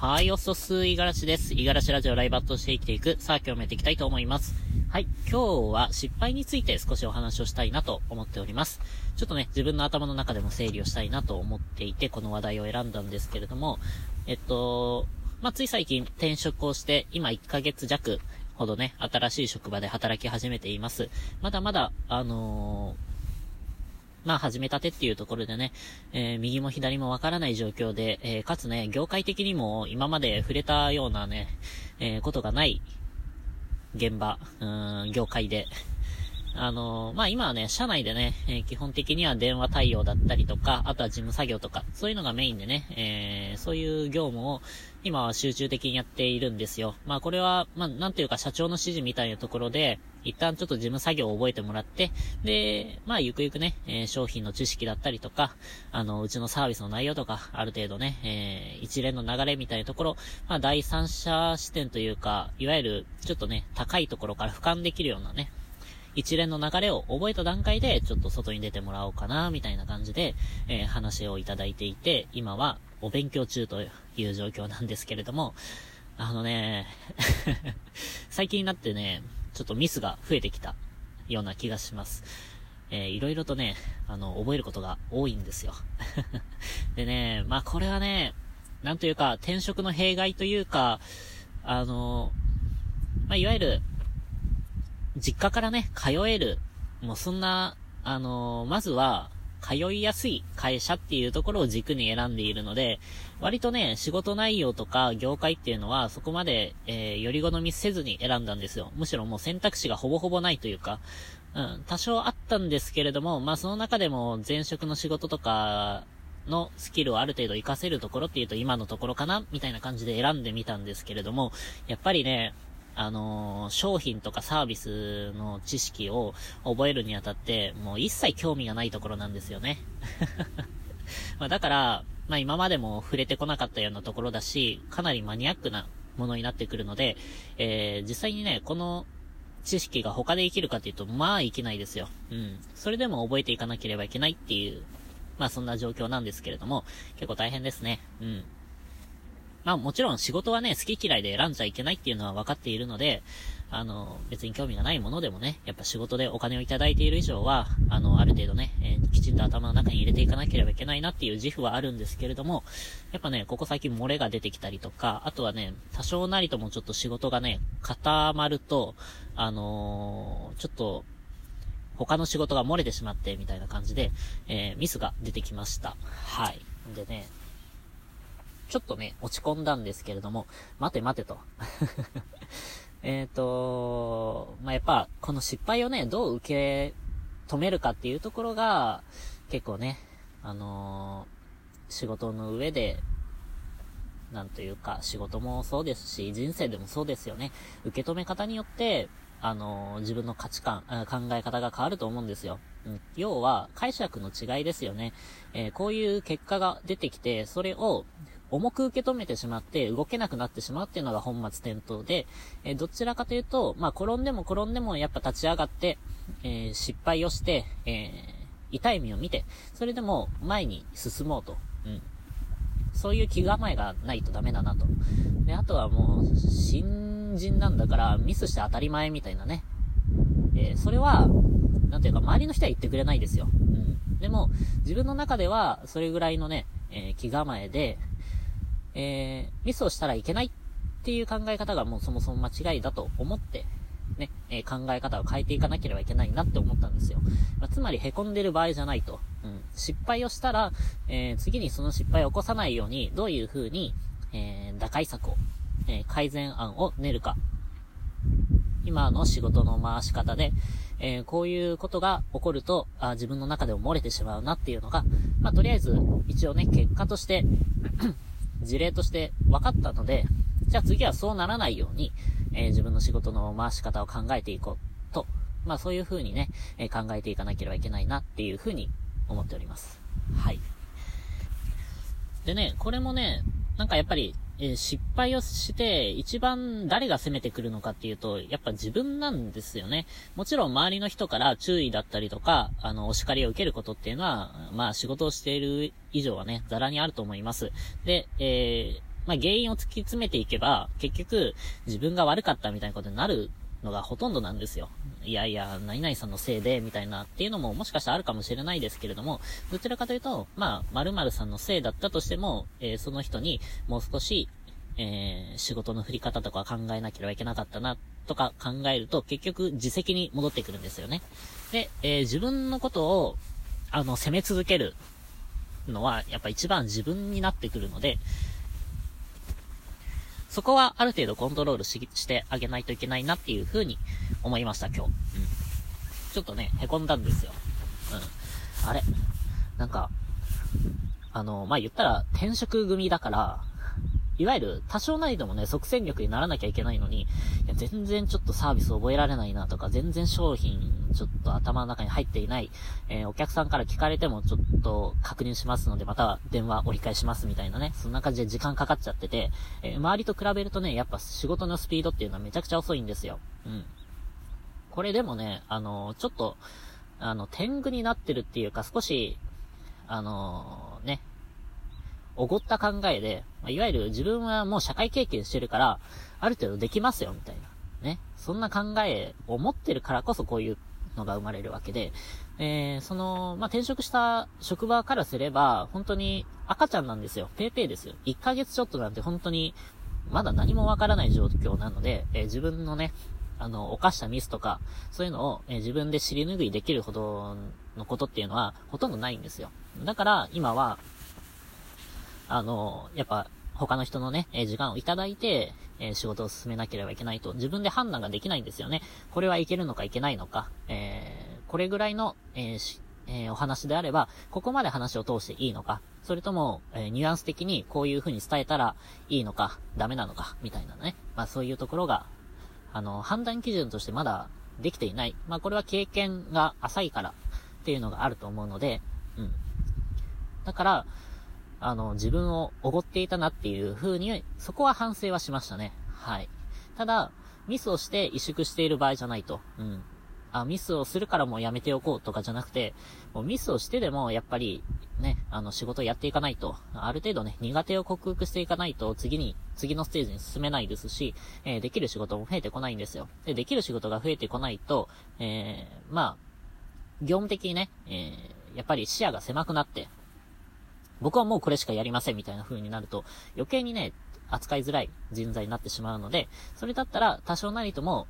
はい、おそす、いがらしです。いがらしラジオライバットして生きていく、さあ今日もやっていきたいと思います。はい、今日は失敗について少しお話をしたいなと思っております。ちょっとね、自分の頭の中でも整理をしたいなと思っていて、この話題を選んだんですけれども、えっと、まあ、つい最近転職をして、今1ヶ月弱ほどね、新しい職場で働き始めています。まだまだ、あのーまあ、始めたてっていうところでね、えー、右も左もわからない状況で、えー、かつね、業界的にも今まで触れたようなね、えー、ことがない現場、うん、業界で、あのー、まあ、今はね、社内でね、えー、基本的には電話対応だったりとか、あとは事務作業とか、そういうのがメインでね、えー、そういう業務を今は集中的にやっているんですよ。まあ、これは、まあ、なんていうか社長の指示みたいなところで、一旦ちょっと事務作業を覚えてもらって、で、まあ、ゆくゆくね、えー、商品の知識だったりとか、あの、うちのサービスの内容とか、ある程度ね、えー、一連の流れみたいなところ、まあ、第三者視点というか、いわゆる、ちょっとね、高いところから俯瞰できるようなね、一連の流れを覚えた段階で、ちょっと外に出てもらおうかな、みたいな感じで、えー、話をいただいていて、今はお勉強中という状況なんですけれども、あのね、最近になってね、ちょっとミスが増えてきたような気がします。えー、いろいろとね、あの、覚えることが多いんですよ。でね、まあこれはね、なんというか、転職の弊害というか、あの、まあいわゆる、実家からね、通える、もうそんな、あの、まずは、通いやすい会社っていうところを軸に選んでいるので、割とね、仕事内容とか業界っていうのはそこまで、えー、より好みせずに選んだんですよ。むしろもう選択肢がほぼほぼないというか、うん、多少あったんですけれども、まあその中でも前職の仕事とかのスキルをある程度活かせるところっていうと今のところかなみたいな感じで選んでみたんですけれども、やっぱりね、あのー、商品とかサービスの知識を覚えるにあたって、もう一切興味がないところなんですよね。まだから、まあ今までも触れてこなかったようなところだし、かなりマニアックなものになってくるので、えー、実際にね、この知識が他で生きるかっていうと、まあ生きないですよ。うん。それでも覚えていかなければいけないっていう、まあそんな状況なんですけれども、結構大変ですね。うん。まあもちろん仕事はね、好き嫌いで選んじゃいけないっていうのは分かっているので、あの、別に興味がないものでもね、やっぱ仕事でお金をいただいている以上は、あの、ある程度ね、えー、きちんと頭の中に入れていかなければいけないなっていう自負はあるんですけれども、やっぱね、ここ最近漏れが出てきたりとか、あとはね、多少なりともちょっと仕事がね、固まると、あのー、ちょっと、他の仕事が漏れてしまって、みたいな感じで、えー、ミスが出てきました。はい。でね、ちょっとね、落ち込んだんですけれども、待て待てと。えっと、まあ、やっぱ、この失敗をね、どう受け止めるかっていうところが、結構ね、あのー、仕事の上で、なんというか、仕事もそうですし、人生でもそうですよね。受け止め方によって、あのー、自分の価値観、考え方が変わると思うんですよ。うん、要は、解釈の違いですよね。えー、こういう結果が出てきて、それを重く受け止めてしまって動けなくなってしまうっていうのが本末転倒で、え、どちらかというと、まあ、転んでも転んでもやっぱ立ち上がって、え、失敗をして、え、痛い目を見て、それでも前に進もうと。うん。そういう気構えがないとダメだなと。で、あとはもう、新人なんだからミスして当たり前みたいなね。えー、それは、なんていうか周りの人は言ってくれないですよ。うん。でも、自分の中では、それぐらいのね、えー、気構えで、えー、ミスをしたらいけないっていう考え方がもうそもそも間違いだと思って、ね、えー、考え方を変えていかなければいけないなって思ったんですよ。まあ、つまり凹んでる場合じゃないと。うん。失敗をしたら、えー、次にその失敗を起こさないように、どういう風に、え打開策を、え改善案を練るか。今の仕事の回し方で、え、こういうことが起こるとあ、自分の中でも漏れてしまうなっていうのが、まあ、とりあえず、一応ね、結果として事例として分かったので、じゃあ次はそうならないように、えー、自分の仕事の回し方を考えていこうと、まあそういう風にね、えー、考えていかなければいけないなっていう風に思っております。はい。でね、これもね、なんかやっぱり、え、失敗をして、一番誰が攻めてくるのかっていうと、やっぱ自分なんですよね。もちろん周りの人から注意だったりとか、あの、お叱りを受けることっていうのは、まあ仕事をしている以上はね、ザラにあると思います。で、えー、まあ、原因を突き詰めていけば、結局、自分が悪かったみたいなことになるのがほとんどなんですよ。いやいや、何々さんのせいで、みたいなっていうのももしかしたらあるかもしれないですけれども、どちらかというと、まあ、〇〇さんのせいだったとしても、えー、その人にもう少し、えー、仕事の振り方とか考えなければいけなかったな、とか考えると、結局自責に戻ってくるんですよね。で、えー、自分のことを、あの、責め続けるのは、やっぱ一番自分になってくるので、そこはある程度コントロールしてあげないといけないなっていうふうに思いました、今日。うん。ちょっとね、凹んだんですよ。うん。あれ？なんか、あの、まあ、言ったら転職組だから、いわゆる多少なりともね、即戦力にならなきゃいけないのに、いや、全然ちょっとサービス覚えられないなとか、全然商品ちょっと頭の中に入っていない、えー、お客さんから聞かれてもちょっと確認しますので、また電話折り返しますみたいなね、そんな感じで時間かかっちゃってて、えー、周りと比べるとね、やっぱ仕事のスピードっていうのはめちゃくちゃ遅いんですよ。うん。これでもね、あのー、ちょっと、あの、天狗になってるっていうか、少し、あの、ね、おごった考えで、ま、いわゆる自分はもう社会経験してるから、ある程度できますよ、みたいな。ね。そんな考えを持ってるからこそこういうのが生まれるわけで、えー、その、まあ、転職した職場からすれば、本当に赤ちゃんなんですよ。ペーペーですよ。1ヶ月ちょっとなんて本当に、まだ何もわからない状況なので、えー、自分のね、あの、犯したミスとか、そういうのを、えー、自分で尻拭いできるほどのことっていうのは、ほとんどないんですよ。だから、今は、あの、やっぱ、他の人のね、え時間をいただいて、え仕事を進めなければいけないと、自分で判断ができないんですよね。これはいけるのかいけないのか、えー、これぐらいの、えーえー、お話であれば、ここまで話を通していいのか、それとも、えー、ニュアンス的にこういう風に伝えたらいいのか、ダメなのか、みたいなね。まあそういうところが、あの、判断基準としてまだできていない。まあこれは経験が浅いからっていうのがあると思うので、うん。だから、あの、自分をおごっていたなっていう風に、そこは反省はしましたね。はい。ただ、ミスをして萎縮している場合じゃないと。うん。あ、ミスをするからもうやめておこうとかじゃなくて、もうミスをしてでも、やっぱり、ね、あの、仕事やっていかないと、ある程度ね、苦手を克服していかないと、次に、次のステージに進めないですし、えー、できる仕事も増えてこないんですよ。で、できる仕事が増えてこないと、えー、まあ、業務的にね、えー、やっぱり視野が狭くなって、僕はもうこれしかやりませんみたいな風になると、余計にね、扱いづらい人材になってしまうので、それだったら多少なりとも、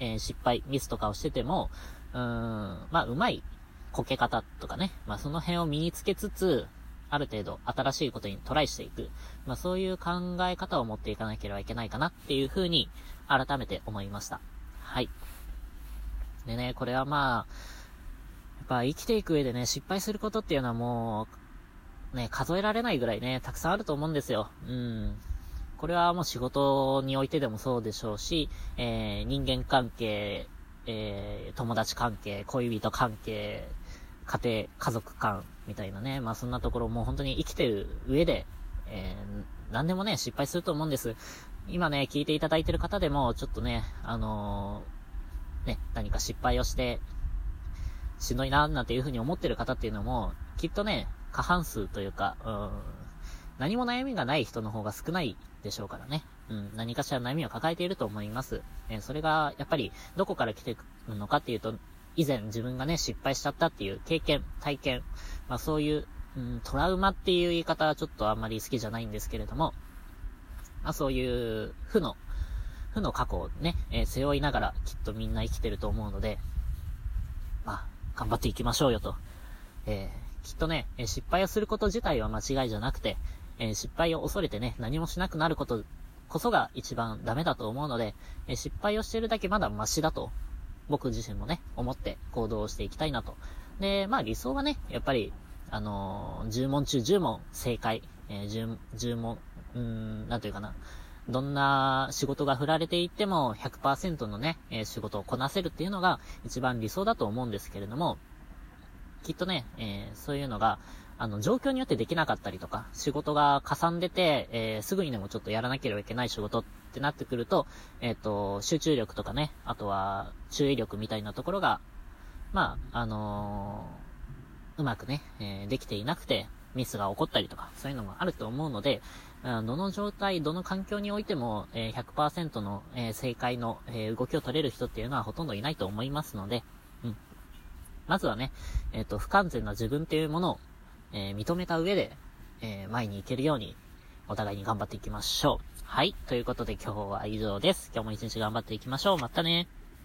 えー、失敗、ミスとかをしてても、うーん、まあ、うまいこけ方とかね、まあ、その辺を身につけつつ、ある程度新しいことにトライしていく。まあ、そういう考え方を持っていかなければいけないかなっていう風に改めて思いました。はい。でね、これはまあ、やっぱ生きていく上でね、失敗することっていうのはもう、ね、数えられないぐらいね、たくさんあると思うんですよ。うん。これはもう仕事においてでもそうでしょうし、えー、人間関係、えー、友達関係、恋人関係、家庭、家族間、みたいなね。まあそんなところも本当に生きてる上で、えー、何でもね、失敗すると思うんです。今ね、聞いていただいてる方でも、ちょっとね、あのー、ね、何か失敗をして、しんどいな、なんていう風に思ってる方っていうのも、きっとね、過半数というか、うん、何も悩みがない人の方が少ないでしょうからね。うん、何かしら悩みを抱えていると思います。えー、それが、やっぱり、どこから来てるのかっていうと、以前自分がね、失敗しちゃったっていう経験、体験、まあそういう、うん、トラウマっていう言い方はちょっとあんまり好きじゃないんですけれども、まあそういう負の、負の過去をね、えー、背負いながらきっとみんな生きてると思うので、まあ、頑張っていきましょうよと。えーきっとね、え失敗をすること自体は間違いじゃなくて、え失敗を恐れてね、何もしなくなることこそが一番ダメだと思うので、え失敗をしてるだけまだマシだと、僕自身もね、思って行動していきたいなと。で、まあ理想はね、やっぱり、あのー、10問中10問正解、えー、10, 10問、うーん、なんというかな。どんな仕事が振られていっても100%のね、えー、仕事をこなせるっていうのが一番理想だと思うんですけれども、きっとね、えー、そういうのが、あの、状況によってできなかったりとか、仕事がかさんでて、えー、すぐにでもちょっとやらなければいけない仕事ってなってくると、えっ、ー、と、集中力とかね、あとは、注意力みたいなところが、まあ、あの、うまくね、え、できていなくて、ミスが起こったりとか、そういうのもあると思うので、どの状態、どの環境においても、え、100%の、え、正解の、え、動きを取れる人っていうのはほとんどいないと思いますので、うん。まずはね、えっ、と、不完全な自分っていうものを、え認めた上で、え前に行けるように、お互いに頑張っていきましょう。はい。ということで今日は以上です。今日も一日頑張っていきましょう。またね。